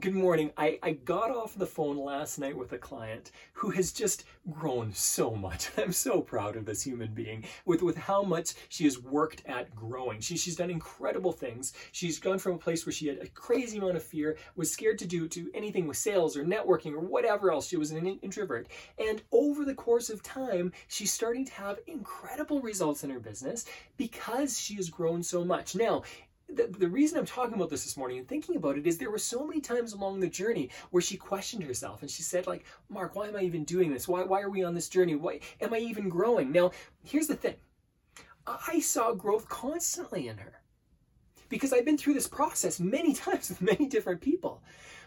Good morning. I, I got off the phone last night with a client who has just grown so much. I'm so proud of this human being with, with how much she has worked at growing. She, she's done incredible things. She's gone from a place where she had a crazy amount of fear, was scared to do to anything with sales or networking or whatever else. She was an introvert. And over the course of time, she's starting to have incredible results in her business because she has grown so much. Now, the, the reason I'm talking about this this morning and thinking about it is there were so many times along the journey where she questioned herself and she said like, Mark, why am I even doing this? Why, why are we on this journey? Why am I even growing? Now, here's the thing. I saw growth constantly in her because I've been through this process many times with many different people.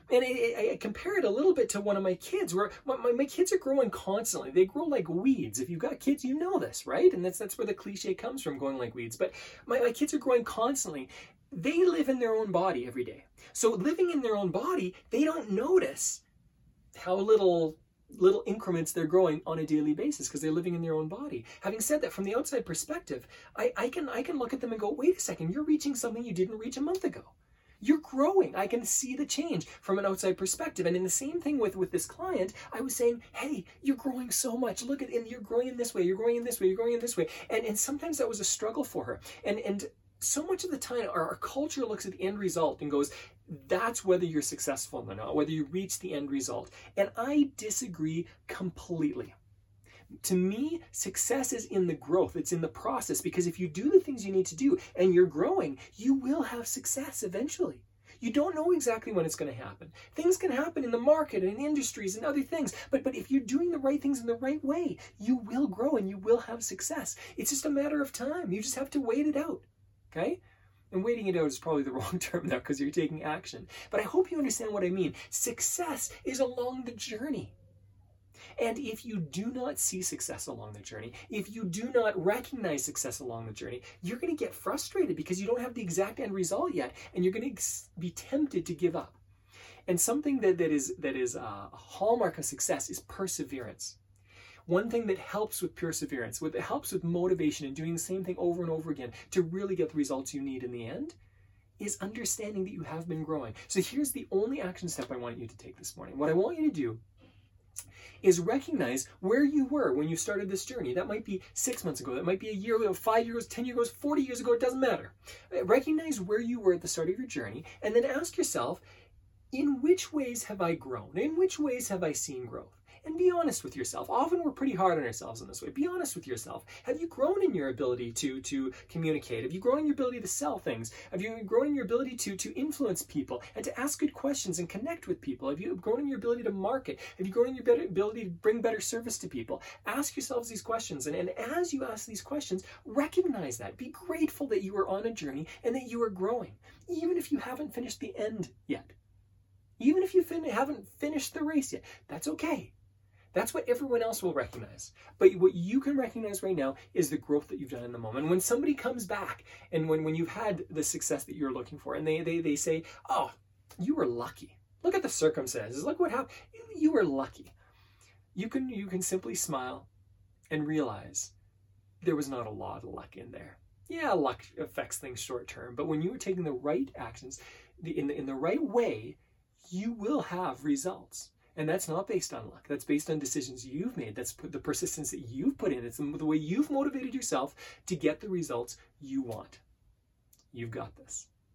And I, I, compare it a little bit to one of my kids, where my, my, my, kids are growing constantly. They grow like weeds. If you've got kids, you know this, right? And that's that's where the cliche comes from, going like weeds. But my, my kids are growing constantly. They live in their own body every day. So living in their own body, they don't notice how little little increments they're growing on a daily basis because they're living in their own body. Having said that, from the outside perspective, I, I can I can look at them and go, wait a second, you're reaching something you didn't reach a month ago. You're growing. I can see the change from an outside perspective. And in the same thing with, with this client, I was saying, hey, you're growing so much. Look at and you're growing in this way, you're growing in this way, you're growing in this way. And and sometimes that was a struggle for her. And and so much of the time our, our culture looks at the end result and goes, that's whether you're successful or not, whether you reach the end result. And I disagree completely. To me, success is in the growth, it's in the process, because if you do the things you need to do and you're growing, you will have success eventually. You don't know exactly when it's going to happen. Things can happen in the market and in industries and other things, but, but if you're doing the right things in the right way, you will grow and you will have success. It's just a matter of time. You just have to wait it out. Okay? And waiting it out is probably the wrong term there because you're taking action. But I hope you understand what I mean. Success is along the journey. And if you do not see success along the journey, if you do not recognize success along the journey, you're going to get frustrated because you don't have the exact end result yet, and you're going to be tempted to give up. And something that, that is that is uh, a hallmark of success is perseverance. One thing that helps with perseverance, what helps with motivation and doing the same thing over and over again to really get the results you need in the end is understanding that you have been growing. So here's the only action step I want you to take this morning. What I want you to do is recognize where you were when you started this journey. That might be six months ago, that might be a year ago, five years, 10 years ago, 40 years ago, it doesn't matter. Uh, recognize where you were at the start of your journey and then ask yourself, in which ways have I grown? In which ways have I seen growth? And be honest with yourself. Often we're pretty hard on ourselves in this way. Be honest with yourself. Have you grown in your ability to to communicate? Have you grown in your ability to sell things? Have you grown in your ability to to influence people and to ask good questions and connect with people? Have you grown in your ability to market? Have you grown in your ability to bring better service to people? Ask yourselves these questions, and, and as you ask these questions, recognize that. Be grateful that you are on a journey and that you are growing, even if you haven't finished the end yet. Even if you fin- haven't finished the race yet, that's okay. That's what everyone else will recognize. But what you can recognize right now is the growth that you've done in the moment. When somebody comes back and when, when you've had the success that you're looking for and they, they, they say, oh, you were lucky. Look at the circumstances. Look what happened. You were lucky. You can, you can simply smile and realize there was not a lot of luck in there. Yeah, luck affects things short term, but when you are taking the right actions in the, in the right way, you will have results. And that's not based on luck. That's based on decisions you've made. That's the persistence that you've put in. It's the way you've motivated yourself to get the results you want. You've got this.